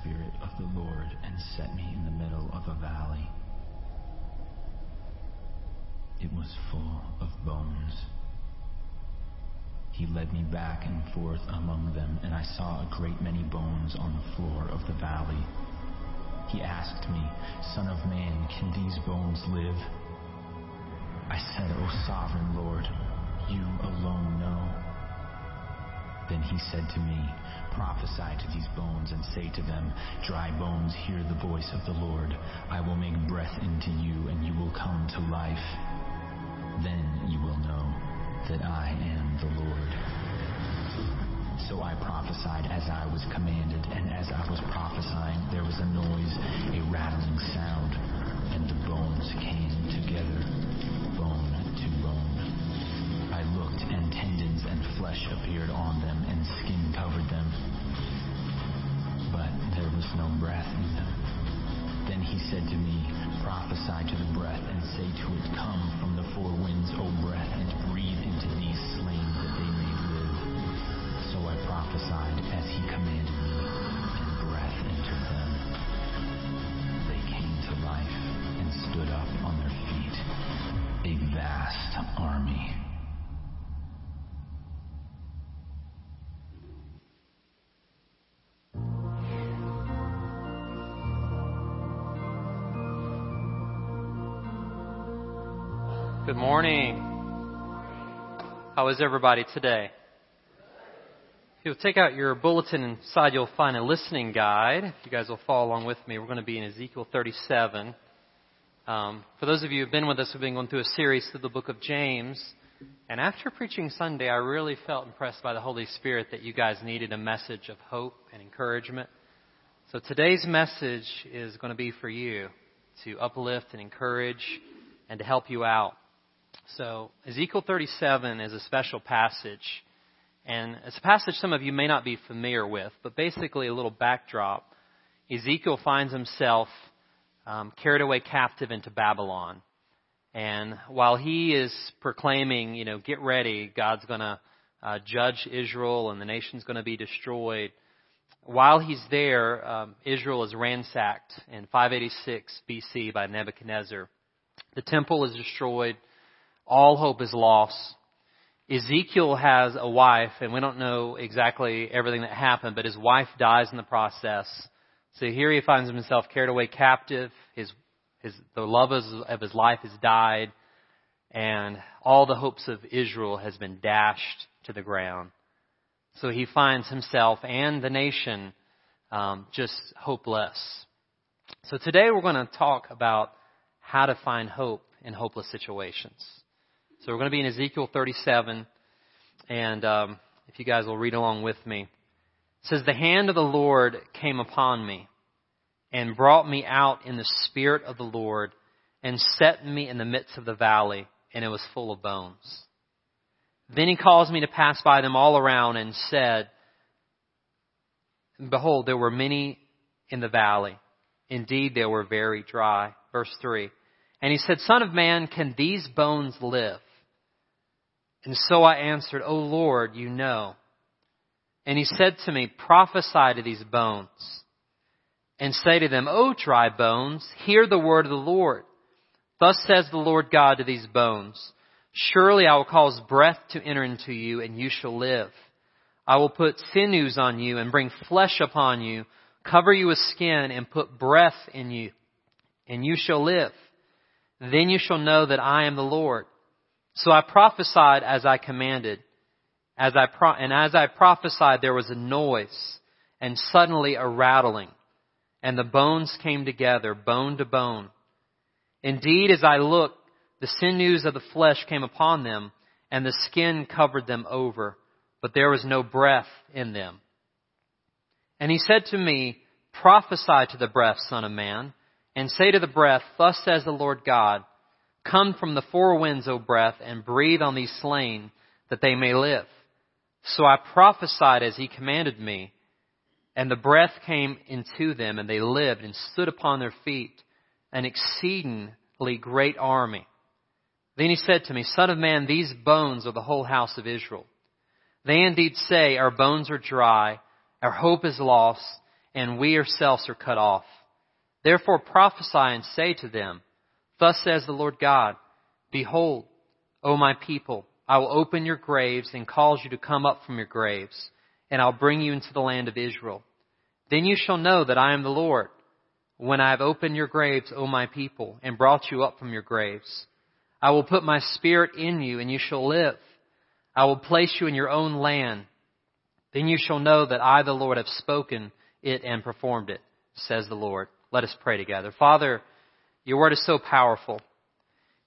Spirit of the Lord and set me in the middle of a valley. It was full of bones. He led me back and forth among them, and I saw a great many bones on the floor of the valley. He asked me, Son of man, can these bones live? I said, O sovereign Lord, you alone know. Then he said to me, Prophesy to these bones and say to them, Dry bones, hear the voice of the Lord. I will make breath into you, and you will come to life. Then you will know that I am the Lord. So I prophesied as I was commanded, and as I was prophesying, there was a noise, a rattling sound, and the bones came together, flesh appeared on them, and skin covered them. But there was no breath in them. Then he said to me, Prophesy to the breath, and say to it, Come from the four winds, O breath, and breathe into these Good morning. How is everybody today? If you'll take out your bulletin inside, you'll find a listening guide. If you guys will follow along with me, we're going to be in Ezekiel 37. Um, for those of you who've been with us, we've been going through a series through the book of James. And after preaching Sunday, I really felt impressed by the Holy Spirit that you guys needed a message of hope and encouragement. So today's message is going to be for you to uplift and encourage and to help you out. So, Ezekiel 37 is a special passage, and it's a passage some of you may not be familiar with, but basically a little backdrop. Ezekiel finds himself um, carried away captive into Babylon. And while he is proclaiming, you know, get ready, God's going to uh, judge Israel and the nation's going to be destroyed, while he's there, um, Israel is ransacked in 586 BC by Nebuchadnezzar. The temple is destroyed all hope is lost. Ezekiel has a wife, and we don't know exactly everything that happened, but his wife dies in the process. So here he finds himself carried away captive. His, his, the love of his life has died, and all the hopes of Israel has been dashed to the ground. So he finds himself and the nation um, just hopeless. So today we're going to talk about how to find hope in hopeless situations. So we're going to be in Ezekiel 37, and um, if you guys will read along with me. It says, The hand of the Lord came upon me and brought me out in the spirit of the Lord and set me in the midst of the valley, and it was full of bones. Then he caused me to pass by them all around and said, Behold, there were many in the valley. Indeed, they were very dry. Verse 3. And he said, Son of man, can these bones live? And so I answered, O Lord, you know. And he said to me, Prophesy to these bones, and say to them, O dry bones, hear the word of the Lord. Thus says the Lord God to these bones, Surely I will cause breath to enter into you, and you shall live. I will put sinews on you, and bring flesh upon you, cover you with skin, and put breath in you, and you shall live. Then you shall know that I am the Lord. So I prophesied as I commanded. As I pro- and as I prophesied, there was a noise and suddenly a rattling, and the bones came together, bone to bone. Indeed, as I looked, the sinews of the flesh came upon them, and the skin covered them over, but there was no breath in them. And he said to me, Prophesy to the breath, son of man, and say to the breath, Thus says the Lord God, Come from the four winds, O breath, and breathe on these slain, that they may live. So I prophesied as he commanded me, and the breath came into them, and they lived and stood upon their feet, an exceedingly great army. Then he said to me, Son of man, these bones are the whole house of Israel. They indeed say, Our bones are dry, our hope is lost, and we ourselves are cut off. Therefore prophesy and say to them, Thus says the Lord God, Behold, O my people, I will open your graves and cause you to come up from your graves, and I'll bring you into the land of Israel. Then you shall know that I am the Lord, when I have opened your graves, O my people, and brought you up from your graves. I will put my spirit in you, and you shall live. I will place you in your own land. Then you shall know that I, the Lord, have spoken it and performed it, says the Lord. Let us pray together. Father, your word is so powerful.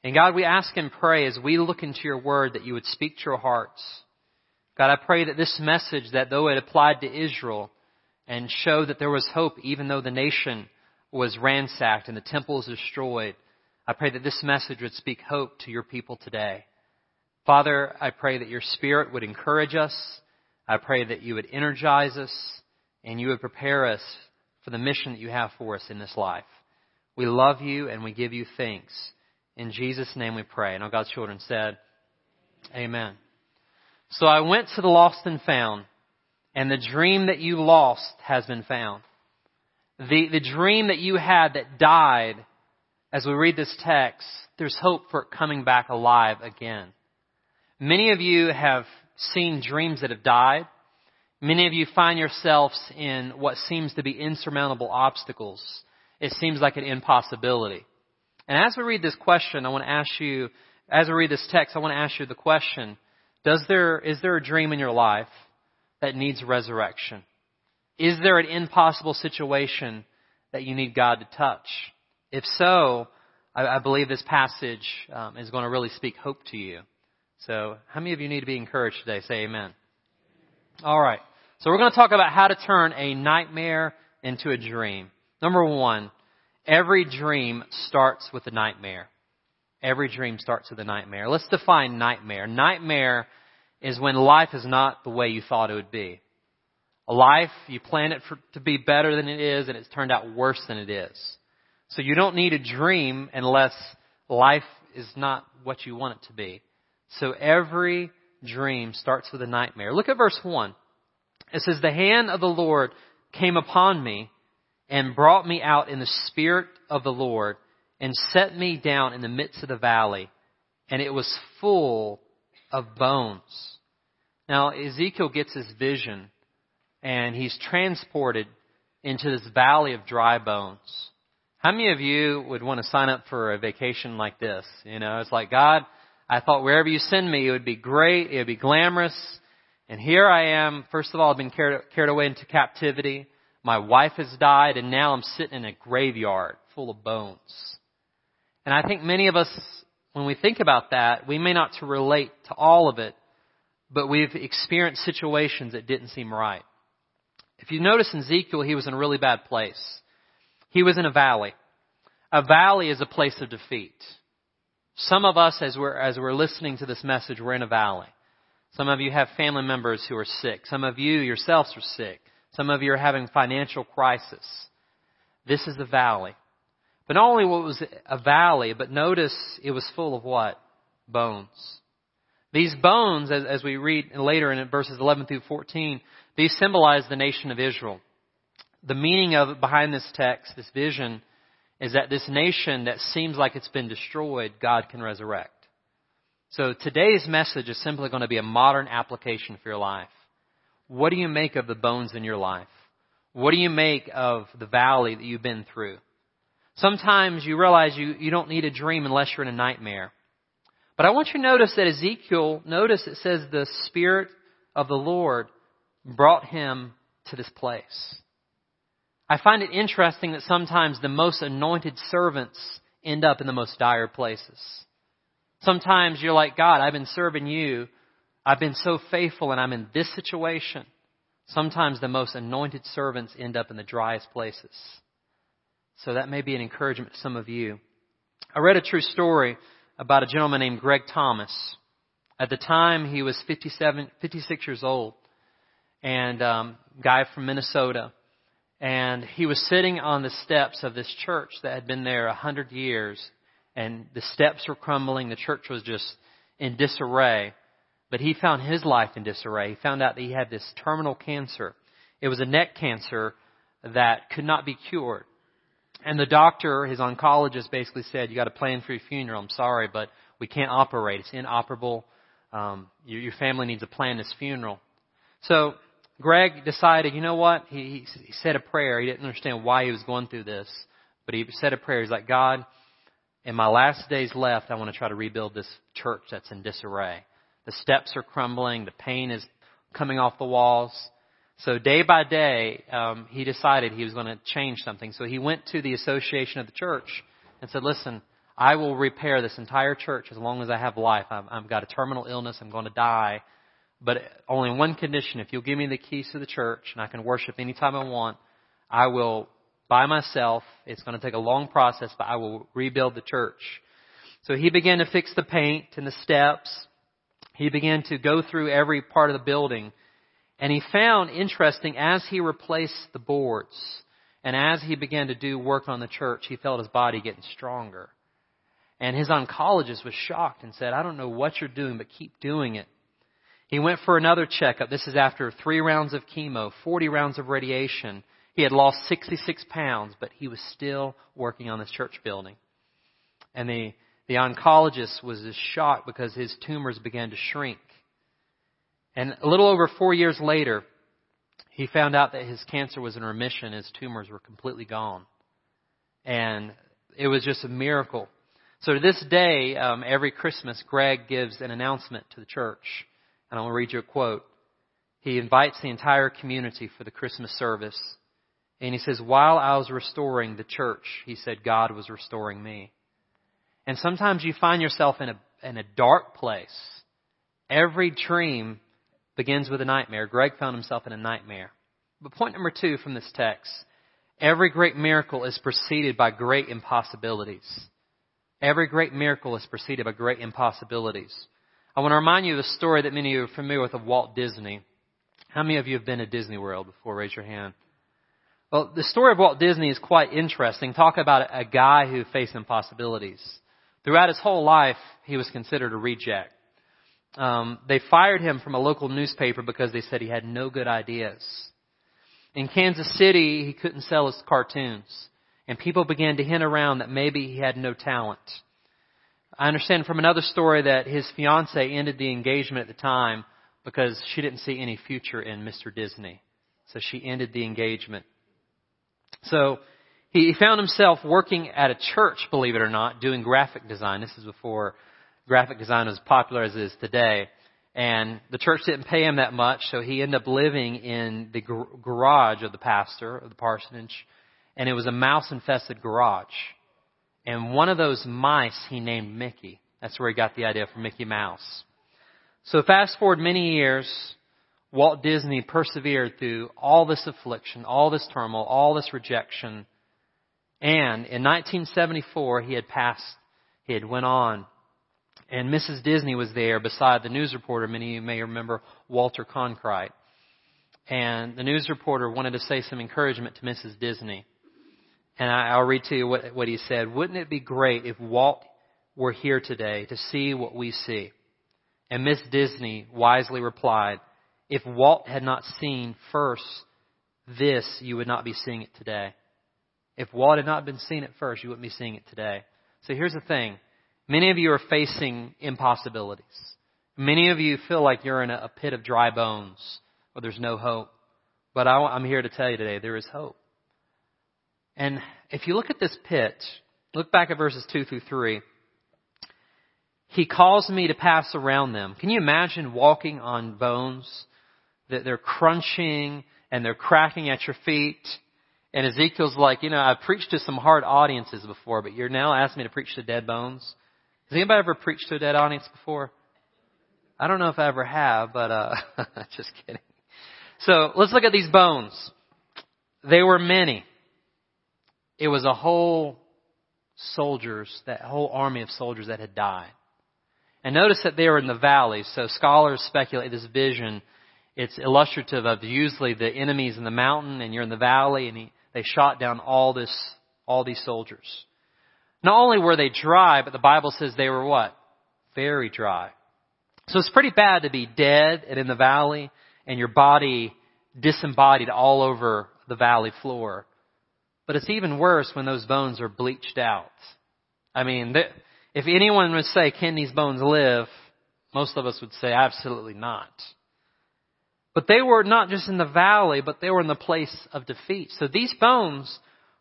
And God, we ask and pray as we look into your word that you would speak to our hearts. God, I pray that this message, that though it applied to Israel and showed that there was hope even though the nation was ransacked and the temples destroyed, I pray that this message would speak hope to your people today. Father, I pray that your Spirit would encourage us. I pray that you would energize us and you would prepare us for the mission that you have for us in this life. We love you and we give you thanks. In Jesus' name we pray. And all God's children said, Amen. So I went to the lost and found, and the dream that you lost has been found. The, the dream that you had that died, as we read this text, there's hope for it coming back alive again. Many of you have seen dreams that have died. Many of you find yourselves in what seems to be insurmountable obstacles. It seems like an impossibility. And as we read this question, I want to ask you, as we read this text, I want to ask you the question, does there, is there a dream in your life that needs resurrection? Is there an impossible situation that you need God to touch? If so, I, I believe this passage um, is going to really speak hope to you. So, how many of you need to be encouraged today? Say amen. All right. So, we're going to talk about how to turn a nightmare into a dream. Number one, every dream starts with a nightmare. Every dream starts with a nightmare. Let's define nightmare. Nightmare is when life is not the way you thought it would be. A life, you plan it for, to be better than it is, and it's turned out worse than it is. So you don't need a dream unless life is not what you want it to be. So every dream starts with a nightmare. Look at verse 1. It says, The hand of the Lord came upon me and brought me out in the spirit of the Lord and set me down in the midst of the valley, and it was full of bones. Now, Ezekiel gets his vision, and he's transported into this valley of dry bones. How many of you would want to sign up for a vacation like this? You know, it's like, God, I thought wherever you send me, it would be great, it would be glamorous. And here I am. First of all, I've been carried, carried away into captivity. My wife has died, and now I'm sitting in a graveyard full of bones. And I think many of us, when we think about that, we may not to relate to all of it, but we've experienced situations that didn't seem right. If you notice in Ezekiel, he was in a really bad place. He was in a valley. A valley is a place of defeat. Some of us, as we're, as we're listening to this message, we're in a valley. Some of you have family members who are sick. Some of you yourselves are sick. Some of you are having financial crisis. This is a valley. But not only was it a valley, but notice it was full of what? Bones. These bones, as, as we read later in verses 11 through 14, these symbolize the nation of Israel. The meaning of behind this text, this vision, is that this nation that seems like it's been destroyed, God can resurrect. So today's message is simply going to be a modern application for your life. What do you make of the bones in your life? What do you make of the valley that you've been through? Sometimes you realize you, you don't need a dream unless you're in a nightmare. But I want you to notice that Ezekiel, notice it says the Spirit of the Lord brought him to this place. I find it interesting that sometimes the most anointed servants end up in the most dire places. Sometimes you're like, God, I've been serving you. I've been so faithful and I'm in this situation. Sometimes the most anointed servants end up in the driest places. So that may be an encouragement to some of you. I read a true story about a gentleman named Greg Thomas. At the time, he was 57, 56 years old, and um, guy from Minnesota. And he was sitting on the steps of this church that had been there a hundred years, and the steps were crumbling. The church was just in disarray. But he found his life in disarray. He found out that he had this terminal cancer. It was a neck cancer that could not be cured. And the doctor, his oncologist, basically said, "You got to plan for your funeral. I'm sorry, but we can't operate. It's inoperable. Um, your, your family needs to plan this funeral." So Greg decided, you know what? He, he said a prayer. He didn't understand why he was going through this, but he said a prayer. He's like, God, in my last days left, I want to try to rebuild this church that's in disarray. The steps are crumbling. The paint is coming off the walls. So day by day, um, he decided he was going to change something. So he went to the association of the church and said, "Listen, I will repair this entire church as long as I have life. I've, I've got a terminal illness. I'm going to die, but only one condition: if you'll give me the keys to the church and I can worship anytime I want, I will by myself. It's going to take a long process, but I will rebuild the church." So he began to fix the paint and the steps. He began to go through every part of the building and he found interesting as he replaced the boards and as he began to do work on the church, he felt his body getting stronger. And his oncologist was shocked and said, I don't know what you're doing, but keep doing it. He went for another checkup. This is after three rounds of chemo, 40 rounds of radiation. He had lost 66 pounds, but he was still working on this church building. And the, the oncologist was shocked because his tumors began to shrink. And a little over four years later, he found out that his cancer was in remission. His tumors were completely gone. And it was just a miracle. So to this day, um, every Christmas, Greg gives an announcement to the church. And I will read you a quote. He invites the entire community for the Christmas service. And he says, while I was restoring the church, he said, God was restoring me. And sometimes you find yourself in a, in a dark place. Every dream begins with a nightmare. Greg found himself in a nightmare. But point number two from this text every great miracle is preceded by great impossibilities. Every great miracle is preceded by great impossibilities. I want to remind you of a story that many of you are familiar with of Walt Disney. How many of you have been to Disney World before? Raise your hand. Well, the story of Walt Disney is quite interesting. Talk about a guy who faced impossibilities. Throughout his whole life, he was considered a reject um, they fired him from a local newspaper because they said he had no good ideas. In Kansas City, he couldn't sell his cartoons, and people began to hint around that maybe he had no talent. I understand from another story that his fiancee ended the engagement at the time because she didn't see any future in Mr. Disney. So she ended the engagement. So he found himself working at a church, believe it or not, doing graphic design. This is before graphic design was as popular as it is today. And the church didn't pay him that much, so he ended up living in the garage of the pastor of the parsonage, and it was a mouse infested garage. And one of those mice he named Mickey. That's where he got the idea for Mickey Mouse. So fast forward many years, Walt Disney persevered through all this affliction, all this turmoil, all this rejection. And in 1974, he had passed, he had went on and Mrs. Disney was there beside the news reporter. Many of you may remember Walter Cronkite. And the news reporter wanted to say some encouragement to Mrs. Disney. And I, will read to you what, what he said. Wouldn't it be great if Walt were here today to see what we see? And Miss Disney wisely replied, if Walt had not seen first this, you would not be seeing it today. If Walt had not been seen at first, you wouldn't be seeing it today. So here's the thing. Many of you are facing impossibilities. Many of you feel like you're in a pit of dry bones where there's no hope. But I'm here to tell you today there is hope. And if you look at this pit, look back at verses 2 through 3. He calls me to pass around them. Can you imagine walking on bones that they're crunching and they're cracking at your feet? And Ezekiel's like, you know, I've preached to some hard audiences before, but you're now asking me to preach to dead bones. Has anybody ever preached to a dead audience before? I don't know if I ever have, but uh just kidding. So let's look at these bones. They were many. It was a whole soldiers, that whole army of soldiers that had died. And notice that they were in the valley, so scholars speculate this vision. It's illustrative of usually the enemies in the mountain and you're in the valley and he, they shot down all this, all these soldiers. Not only were they dry, but the Bible says they were what? Very dry. So it's pretty bad to be dead and in the valley and your body disembodied all over the valley floor. But it's even worse when those bones are bleached out. I mean, if anyone would say, can these bones live? Most of us would say, absolutely not. But they were not just in the valley, but they were in the place of defeat. So these bones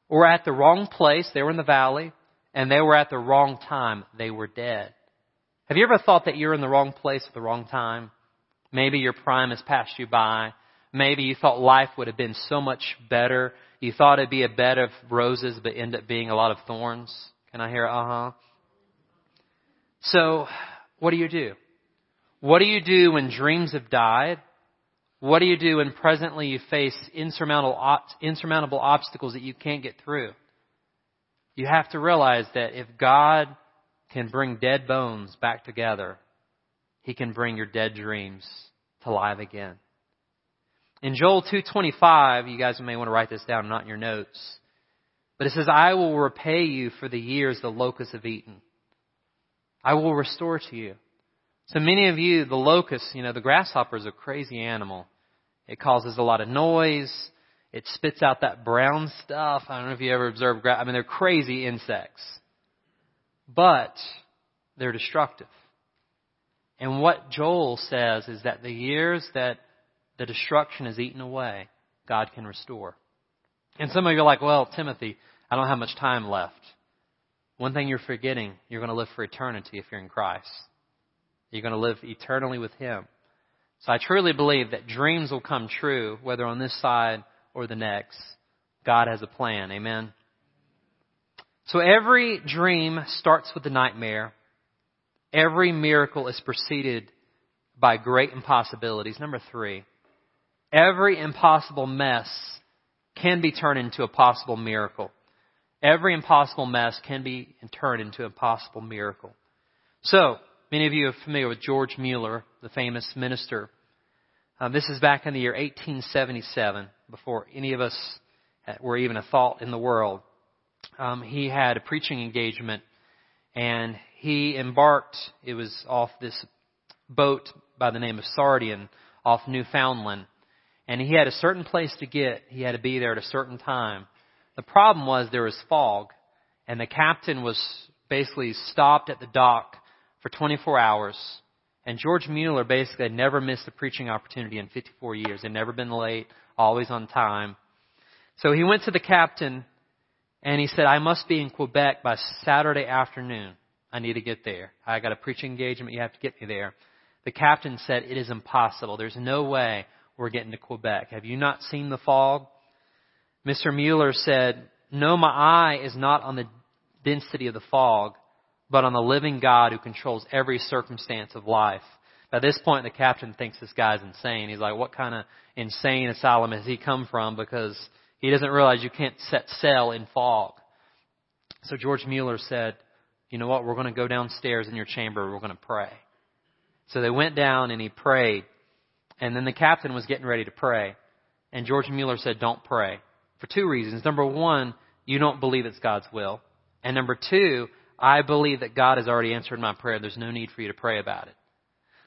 were at the wrong place. They were in the valley, and they were at the wrong time. They were dead. Have you ever thought that you're in the wrong place at the wrong time? Maybe your prime has passed you by. Maybe you thought life would have been so much better. You thought it'd be a bed of roses, but end up being a lot of thorns. Can I hear uh huh? So, what do you do? What do you do when dreams have died? What do you do when presently you face insurmountable, insurmountable obstacles that you can't get through? You have to realize that if God can bring dead bones back together, He can bring your dead dreams to life again. In Joel 2:25, you guys may want to write this down, not in your notes. But it says, "I will repay you for the years the locusts have eaten. I will restore to you." So many of you, the locusts, you know, the grasshopper is a crazy animal. It causes a lot of noise. It spits out that brown stuff. I don't know if you ever observed, I mean, they're crazy insects. But they're destructive. And what Joel says is that the years that the destruction is eaten away, God can restore. And some of you are like, well, Timothy, I don't have much time left. One thing you're forgetting, you're going to live for eternity if you're in Christ. You're going to live eternally with Him. So I truly believe that dreams will come true, whether on this side or the next. God has a plan. Amen. So every dream starts with a nightmare. Every miracle is preceded by great impossibilities. Number three, every impossible mess can be turned into a possible miracle. Every impossible mess can be turned into a possible miracle. So, Many of you are familiar with George Mueller, the famous minister. Uh, this is back in the year 1877, before any of us were even a thought in the world. Um, he had a preaching engagement, and he embarked. It was off this boat by the name of Sardinian off Newfoundland, and he had a certain place to get. He had to be there at a certain time. The problem was there was fog, and the captain was basically stopped at the dock for 24 hours. And George Mueller basically had never missed a preaching opportunity in 54 years. Had never been late, always on time. So he went to the captain and he said, I must be in Quebec by Saturday afternoon. I need to get there. I got a preaching engagement. You have to get me there. The captain said, It is impossible. There's no way we're getting to Quebec. Have you not seen the fog? Mr. Mueller said, No, my eye is not on the density of the fog but on the living God who controls every circumstance of life. By this point, the captain thinks this guy's insane. He's like, what kind of insane asylum has he come from? Because he doesn't realize you can't set sail in fog. So George Mueller said, you know what? We're going to go downstairs in your chamber. We're going to pray. So they went down and he prayed. And then the captain was getting ready to pray. And George Mueller said, don't pray. For two reasons. Number one, you don't believe it's God's will. And number two, I believe that God has already answered my prayer. There's no need for you to pray about it.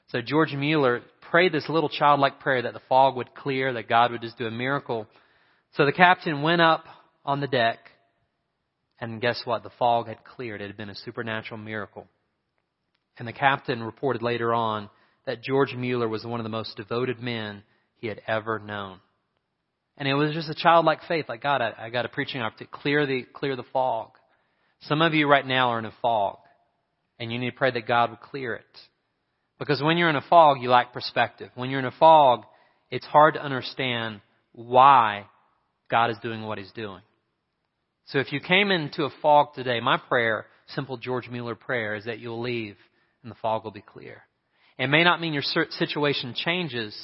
So George Mueller prayed this little childlike prayer that the fog would clear, that God would just do a miracle. So the captain went up on the deck, and guess what? The fog had cleared. It had been a supernatural miracle. And the captain reported later on that George Mueller was one of the most devoted men he had ever known. And it was just a childlike faith, like God, I, I got a preaching opportunity, clear the clear the fog. Some of you right now are in a fog, and you need to pray that God would clear it. Because when you're in a fog, you lack perspective. When you're in a fog, it's hard to understand why God is doing what He's doing. So if you came into a fog today, my prayer, simple George Mueller prayer, is that you'll leave and the fog will be clear. It may not mean your situation changes,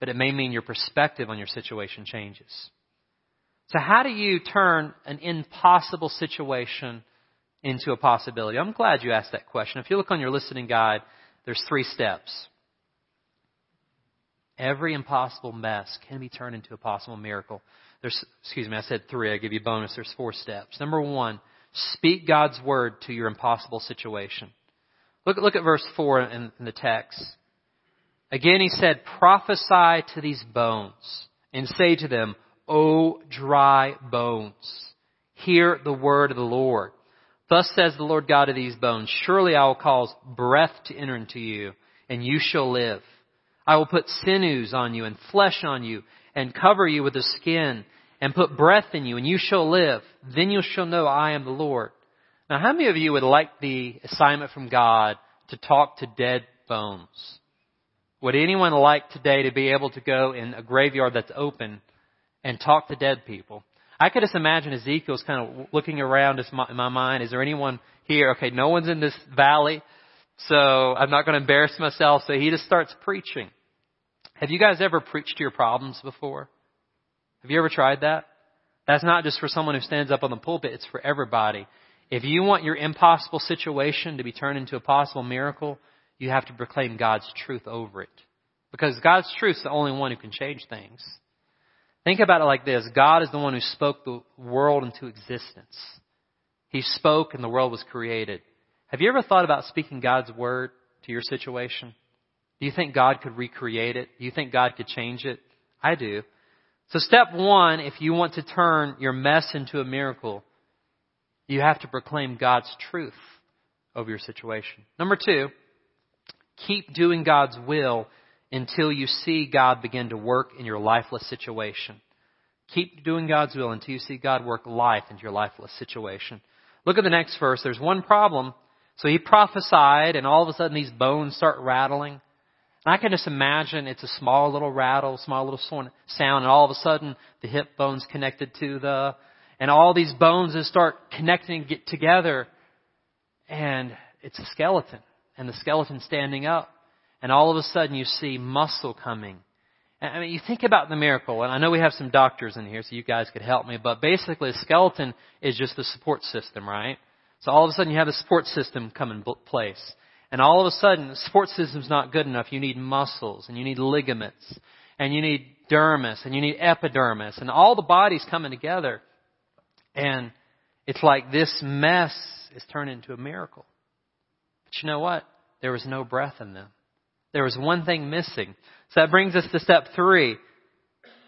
but it may mean your perspective on your situation changes. So how do you turn an impossible situation into a possibility? I'm glad you asked that question. If you look on your listening guide, there's three steps. Every impossible mess can be turned into a possible miracle. There's, excuse me, I said three. I give you a bonus. There's four steps. Number one, speak God's word to your impossible situation. Look, look at verse four in, in the text. Again, he said, prophesy to these bones and say to them, O dry bones, hear the word of the Lord. Thus says the Lord God of these bones, surely I will cause breath to enter into you, and you shall live. I will put sinews on you and flesh on you, and cover you with a skin, and put breath in you, and you shall live. Then you shall know I am the Lord. Now, how many of you would like the assignment from God to talk to dead bones? Would anyone like today to be able to go in a graveyard that's open and talk to dead people? I could just imagine Ezekiel's kind of looking around in my mind. Is there anyone here? Okay, no one's in this valley, so I'm not going to embarrass myself. So he just starts preaching. Have you guys ever preached your problems before? Have you ever tried that? That's not just for someone who stands up on the pulpit, it's for everybody. If you want your impossible situation to be turned into a possible miracle, you have to proclaim God's truth over it. Because God's truth is the only one who can change things. Think about it like this God is the one who spoke the world into existence. He spoke and the world was created. Have you ever thought about speaking God's word to your situation? Do you think God could recreate it? Do you think God could change it? I do. So step one, if you want to turn your mess into a miracle, you have to proclaim God's truth over your situation. Number two, keep doing God's will until you see God begin to work in your lifeless situation. Keep doing God's will until you see God work life into your lifeless situation. Look at the next verse. There's one problem. So he prophesied, and all of a sudden these bones start rattling. And I can just imagine it's a small little rattle, small little sound, and all of a sudden the hip bone's connected to the, and all these bones just start connecting and get together, and it's a skeleton, and the skeleton standing up and all of a sudden you see muscle coming. I mean, you think about the miracle, and I know we have some doctors in here, so you guys could help me, but basically a skeleton is just the support system, right? So all of a sudden you have a support system come in place. And all of a sudden, the support system's not good enough. You need muscles, and you need ligaments, and you need dermis, and you need epidermis, and all the body's coming together. And it's like this mess is turned into a miracle. But you know what? There was no breath in them. There was one thing missing. So that brings us to step three.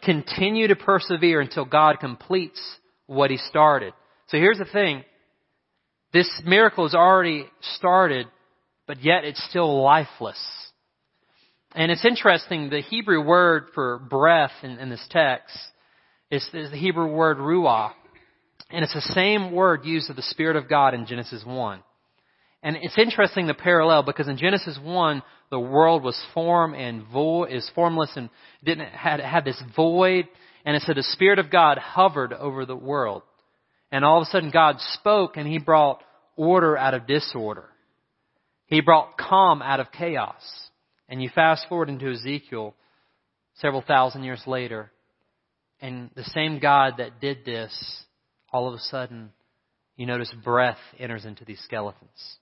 Continue to persevere until God completes what He started. So here's the thing. This miracle has already started, but yet it's still lifeless. And it's interesting, the Hebrew word for breath in, in this text is, is, the Hebrew word ruah. And it's the same word used of the Spirit of God in Genesis 1. And it's interesting the parallel because in Genesis 1, the world was form and void, is formless and didn't, had, had this void. And it said the Spirit of God hovered over the world. And all of a sudden God spoke and He brought order out of disorder. He brought calm out of chaos. And you fast forward into Ezekiel several thousand years later, and the same God that did this, all of a sudden, you notice breath enters into these skeletons.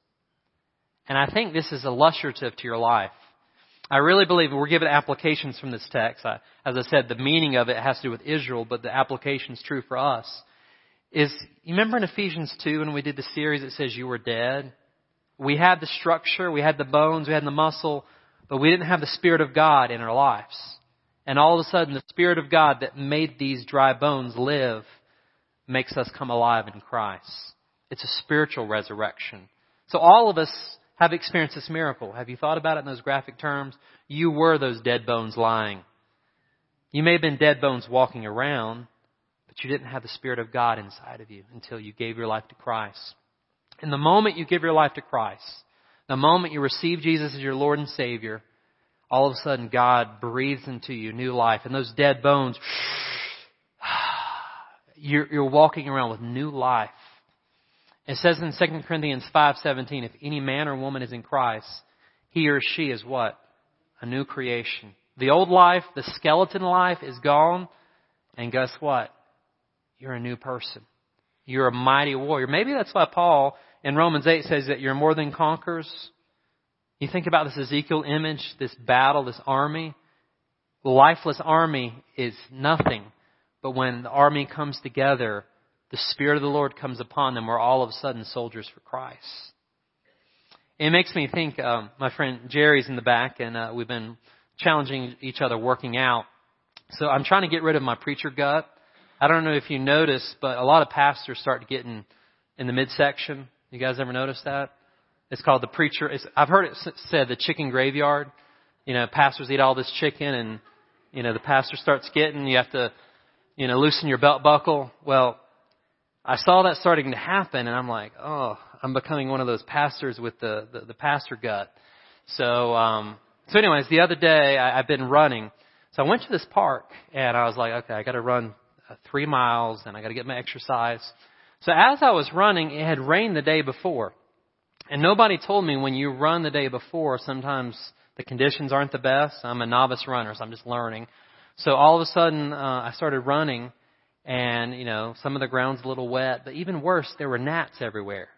And I think this is illustrative to your life. I really believe we're given applications from this text. I, as I said, the meaning of it has to do with Israel, but the application is true for us. Is you remember in Ephesians 2 when we did the series it says you were dead? We had the structure, we had the bones, we had the muscle, but we didn't have the Spirit of God in our lives. And all of a sudden the Spirit of God that made these dry bones live makes us come alive in Christ. It's a spiritual resurrection. So all of us have experienced this miracle. Have you thought about it in those graphic terms? You were those dead bones lying. You may have been dead bones walking around, but you didn't have the Spirit of God inside of you until you gave your life to Christ. And the moment you give your life to Christ, the moment you receive Jesus as your Lord and Savior, all of a sudden God breathes into you new life. And those dead bones, you're, you're walking around with new life. It says in 2 Corinthians 5:17, if any man or woman is in Christ, he or she is what? A new creation. The old life, the skeleton life is gone, and guess what? You're a new person. You're a mighty warrior. Maybe that's why Paul in Romans 8 says that you're more than conquerors. You think about this Ezekiel image, this battle, this army. The lifeless army is nothing. But when the army comes together, the Spirit of the Lord comes upon them, we're all of a sudden soldiers for Christ. It makes me think, um, my friend Jerry's in the back, and uh, we've been challenging each other working out. So I'm trying to get rid of my preacher gut. I don't know if you noticed, but a lot of pastors start getting in the midsection. You guys ever notice that? It's called the preacher. It's, I've heard it said the chicken graveyard. You know, pastors eat all this chicken and, you know, the pastor starts getting, you have to, you know, loosen your belt buckle. Well, I saw that starting to happen and I'm like, oh, I'm becoming one of those pastors with the, the, the pastor gut. So, um, so anyways, the other day I, I've been running. So I went to this park and I was like, okay, I got to run uh, three miles and I got to get my exercise. So as I was running, it had rained the day before. And nobody told me when you run the day before, sometimes the conditions aren't the best. I'm a novice runner, so I'm just learning. So all of a sudden, uh, I started running, and you know, some of the ground's a little wet, but even worse, there were gnats everywhere.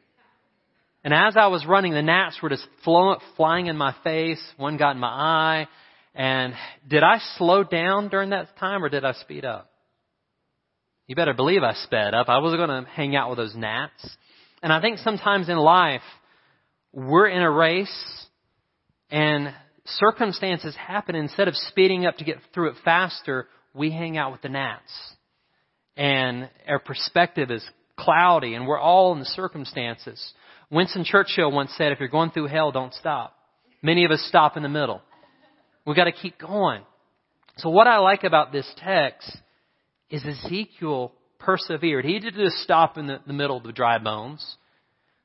And as I was running, the gnats were just flying in my face. One got in my eye. And did I slow down during that time, or did I speed up? You better believe I sped up. I wasn't going to hang out with those gnats. And I think sometimes in life, we're in a race and circumstances happen. Instead of speeding up to get through it faster, we hang out with the gnats. And our perspective is cloudy and we're all in the circumstances. Winston Churchill once said, if you're going through hell, don't stop. Many of us stop in the middle. We've got to keep going. So what I like about this text is Ezekiel persevered. He didn't just stop in the, the middle of the dry bones.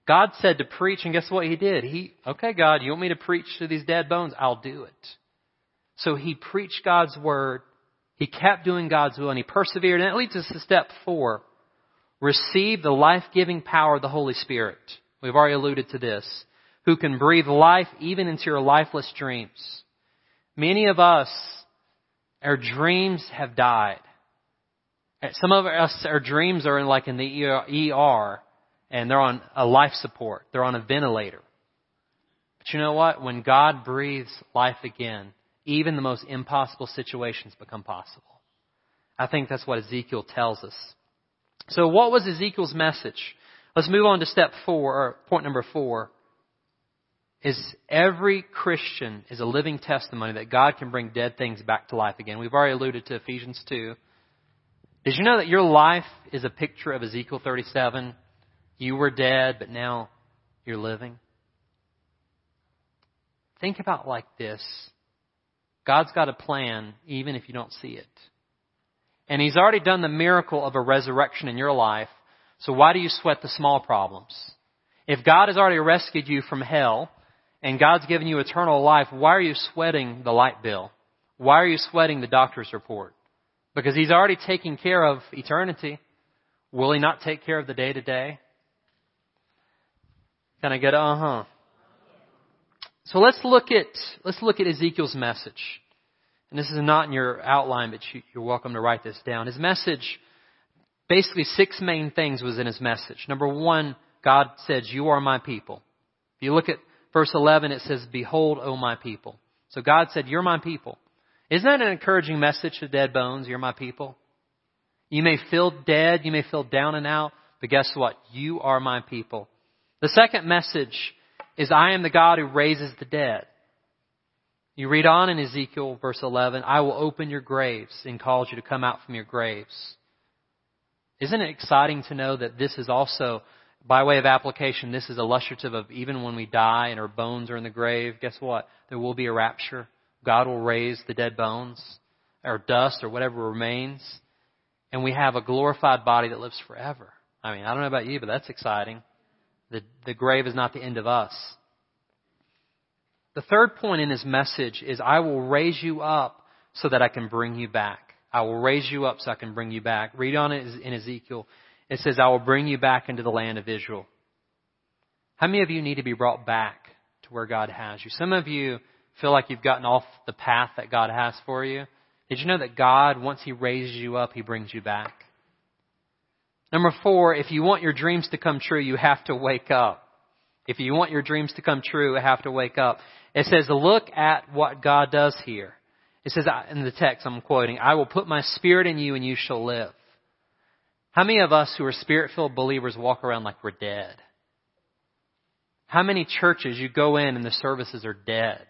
God said to preach, and guess what he did? He, okay, God, you want me to preach to these dead bones? I'll do it. So he preached God's word. He kept doing God's will and he persevered. And that leads us to step four. Receive the life-giving power of the Holy Spirit. We've already alluded to this. Who can breathe life even into your lifeless dreams. Many of us, our dreams have died. Some of us, our dreams are in like in the ER and they're on a life support. They're on a ventilator. But you know what? When God breathes life again, even the most impossible situations become possible. I think that's what Ezekiel tells us. So what was Ezekiel's message? Let's move on to step four, or point number four. Is every Christian is a living testimony that God can bring dead things back to life again. We've already alluded to Ephesians 2. Did you know that your life is a picture of Ezekiel 37? You were dead, but now you're living. Think about like this. God's got a plan even if you don't see it. And He's already done the miracle of a resurrection in your life. So why do you sweat the small problems? If God has already rescued you from hell and God's given you eternal life, why are you sweating the light bill? Why are you sweating the doctor's report? Because he's already taking care of eternity. Will he not take care of the day to day? Can I get uh huh? So let's look at let's look at Ezekiel's message. And this is not in your outline, but you, you're welcome to write this down. His message, basically six main things was in his message. Number one, God says, "You are my people." If you look at verse 11, it says, "Behold, O my people." So God said, "You're my people." Isn't that an encouraging message to dead bones? You're my people. You may feel dead, you may feel down and out, but guess what? You are my people. The second message is I am the God who raises the dead. You read on in Ezekiel verse 11, I will open your graves and cause you to come out from your graves. Isn't it exciting to know that this is also, by way of application, this is illustrative of even when we die and our bones are in the grave, guess what? There will be a rapture. God will raise the dead bones or dust or whatever remains. And we have a glorified body that lives forever. I mean, I don't know about you, but that's exciting. The, the grave is not the end of us. The third point in his message is, I will raise you up so that I can bring you back. I will raise you up so I can bring you back. Read on it in Ezekiel. It says, I will bring you back into the land of Israel. How many of you need to be brought back to where God has you? Some of you feel like you've gotten off the path that God has for you. Did you know that God, once He raises you up, He brings you back? Number four, if you want your dreams to come true, you have to wake up. If you want your dreams to come true, you have to wake up. It says, look at what God does here. It says in the text I'm quoting, I will put my spirit in you and you shall live. How many of us who are spirit filled believers walk around like we're dead? How many churches you go in and the services are dead?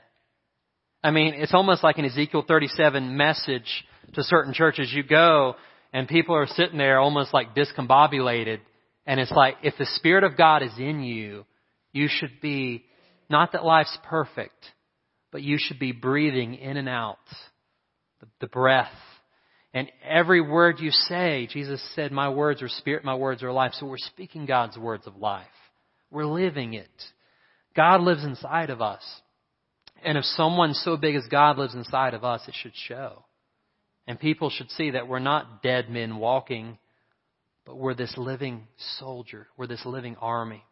I mean, it's almost like an Ezekiel 37 message to certain churches. You go and people are sitting there almost like discombobulated. And it's like, if the Spirit of God is in you, you should be, not that life's perfect, but you should be breathing in and out the, the breath. And every word you say, Jesus said, my words are spirit, my words are life. So we're speaking God's words of life. We're living it. God lives inside of us. And if someone so big as God lives inside of us, it should show. And people should see that we're not dead men walking, but we're this living soldier. We're this living army.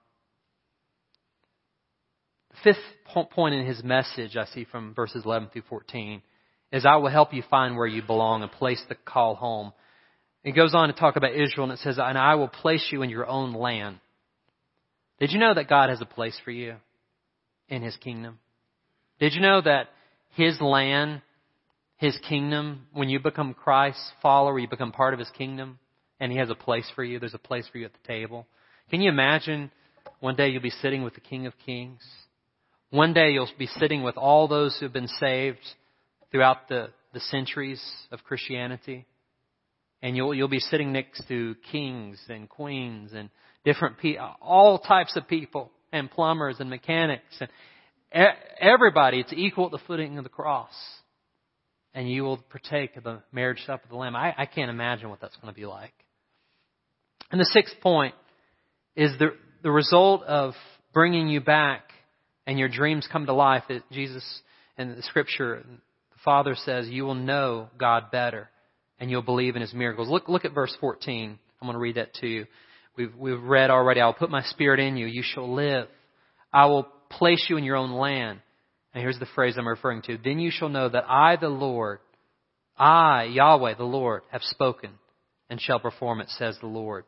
The fifth point in his message, I see from verses 11 through 14, is I will help you find where you belong and place the call home. It goes on to talk about Israel and it says, and I will place you in your own land. Did you know that God has a place for you in his kingdom? Did you know that his land, his kingdom, when you become Christ's follower, you become part of his kingdom, and he has a place for you, there's a place for you at the table. Can you imagine one day you'll be sitting with the King of Kings? One day you'll be sitting with all those who have been saved throughout the, the centuries of Christianity. And you'll, you'll be sitting next to kings and queens and different people, all types of people and plumbers and mechanics and everybody. It's equal at the footing of the cross. And you will partake of the marriage supper of the Lamb. I, I can't imagine what that's going to be like. And the sixth point is the, the result of bringing you back and your dreams come to life that Jesus and the scripture, the Father says, you will know God better and you'll believe in His miracles. Look, look at verse 14. I'm going to read that to you. We've, we've read already, I'll put my spirit in you. You shall live. I will place you in your own land. And here's the phrase I'm referring to. Then you shall know that I, the Lord, I, Yahweh, the Lord, have spoken and shall perform it, says the Lord.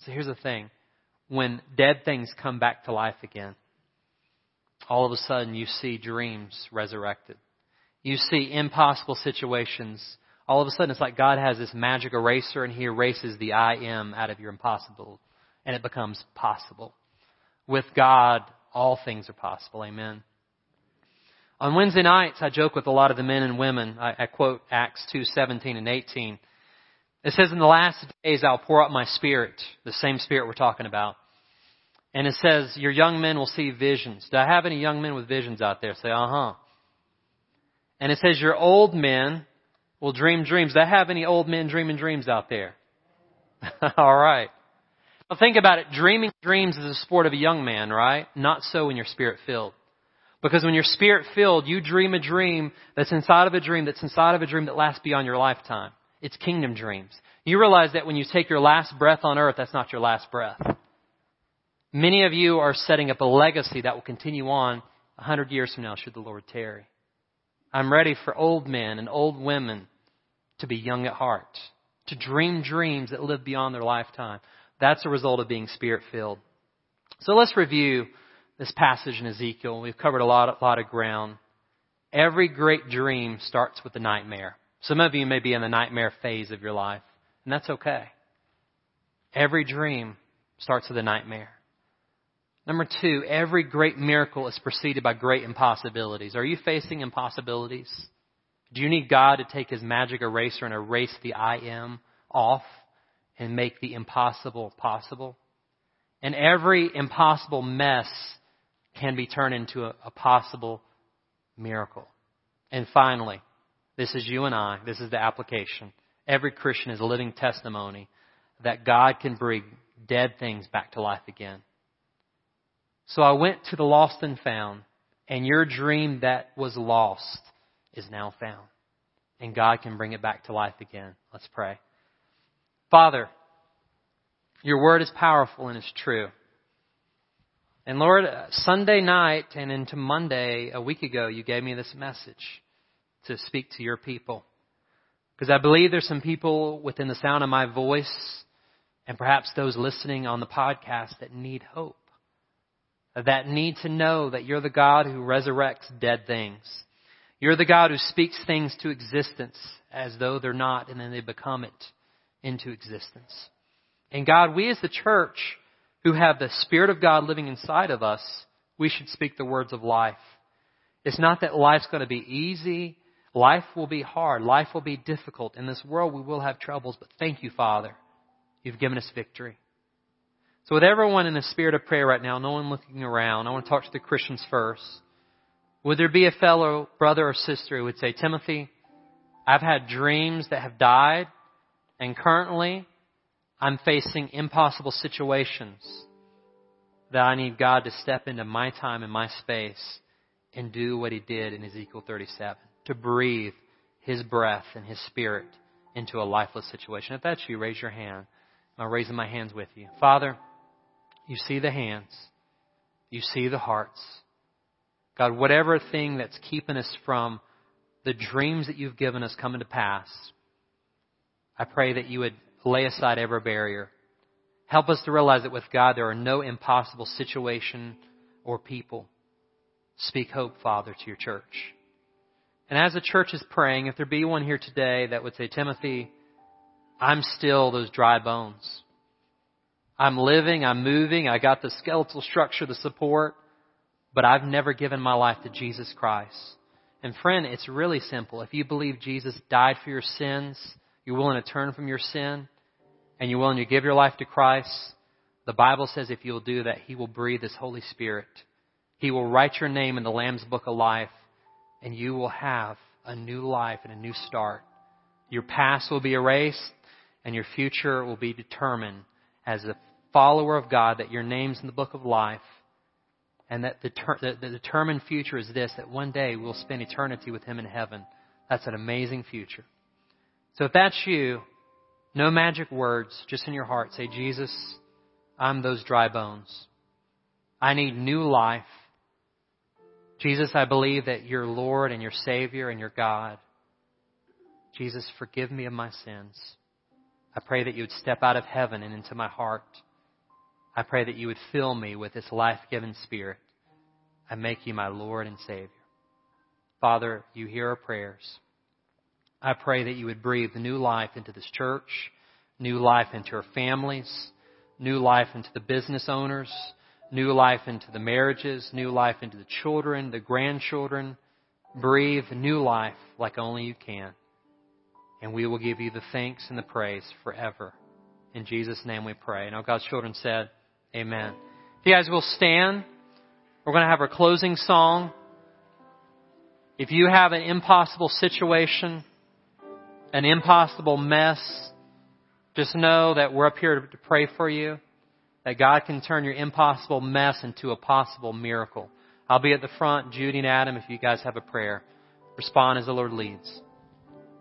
So here's the thing. When dead things come back to life again, all of a sudden you see dreams resurrected. You see impossible situations. All of a sudden it's like God has this magic eraser and He erases the I am out of your impossible and it becomes possible. With God, all things are possible. Amen. On Wednesday nights, I joke with a lot of the men and women. I, I quote Acts 2, 17 and 18. It says, in the last days I'll pour out my spirit, the same spirit we're talking about. And it says, your young men will see visions. Do I have any young men with visions out there? Say, uh huh. And it says, your old men will dream dreams. Do I have any old men dreaming dreams out there? All right. Well, think about it. Dreaming dreams is a sport of a young man, right? Not so when you're spirit filled. Because when you're spirit filled, you dream a dream that's inside of a dream that's inside of a dream that lasts beyond your lifetime. It's kingdom dreams. You realize that when you take your last breath on earth, that's not your last breath. Many of you are setting up a legacy that will continue on a hundred years from now, should the Lord tarry. I'm ready for old men and old women to be young at heart, to dream dreams that live beyond their lifetime. That's a result of being spirit filled. So let's review this passage in Ezekiel. We've covered a lot, a lot of ground. Every great dream starts with a nightmare. Some of you may be in the nightmare phase of your life, and that's okay. Every dream starts with a nightmare. Number two, every great miracle is preceded by great impossibilities. Are you facing impossibilities? Do you need God to take his magic eraser and erase the I am off and make the impossible possible? And every impossible mess can be turned into a, a possible miracle. And finally, this is you and I. This is the application. Every Christian is a living testimony that God can bring dead things back to life again. So I went to the lost and found, and your dream that was lost is now found. And God can bring it back to life again. Let's pray. Father, your word is powerful and it's true. And Lord, uh, Sunday night and into Monday, a week ago, you gave me this message to speak to your people. Because I believe there's some people within the sound of my voice and perhaps those listening on the podcast that need hope that need to know that you're the God who resurrects dead things. You're the God who speaks things to existence as though they're not, and then they become it into existence. And God, we as the church who have the Spirit of God living inside of us, we should speak the words of life. It's not that life's going to be easy. Life will be hard. Life will be difficult. In this world, we will have troubles, but thank you, Father. You've given us victory. So with everyone in a spirit of prayer right now, no one looking around, I want to talk to the Christians first. Would there be a fellow brother or sister who would say, Timothy, I've had dreams that have died, and currently I'm facing impossible situations that I need God to step into my time and my space and do what He did in Ezekiel 37 to breathe His breath and His Spirit into a lifeless situation. If that's you, raise your hand. I'm raising my hands with you. Father, you see the hands. You see the hearts. God, whatever thing that's keeping us from the dreams that you've given us coming to pass, I pray that you would lay aside every barrier. Help us to realize that with God there are no impossible situation or people. Speak hope, Father, to your church. And as the church is praying, if there be one here today that would say, Timothy, I'm still those dry bones. I'm living, I'm moving, I got the skeletal structure, the support, but I've never given my life to Jesus Christ. And friend, it's really simple. If you believe Jesus died for your sins, you're willing to turn from your sin, and you're willing to give your life to Christ, the Bible says if you'll do that, He will breathe His Holy Spirit. He will write your name in the Lamb's Book of Life, and you will have a new life and a new start. Your past will be erased, and your future will be determined as a follower of God, that your name's in the book of life, and that the, the, the determined future is this, that one day we'll spend eternity with Him in heaven. That's an amazing future. So if that's you, no magic words, just in your heart, say, Jesus, I'm those dry bones. I need new life. Jesus, I believe that you're Lord and you're Savior and you're God. Jesus, forgive me of my sins. I pray that you would step out of heaven and into my heart. I pray that you would fill me with this life giving spirit. I make you my Lord and Savior. Father, you hear our prayers. I pray that you would breathe new life into this church, new life into our families, new life into the business owners, new life into the marriages, new life into the children, the grandchildren. Breathe new life like only you can. And we will give you the thanks and the praise forever. In Jesus' name we pray. And all God's children said, Amen. If you guys will stand, we're going to have our closing song. If you have an impossible situation, an impossible mess, just know that we're up here to pray for you, that God can turn your impossible mess into a possible miracle. I'll be at the front, Judy and Adam, if you guys have a prayer. Respond as the Lord leads.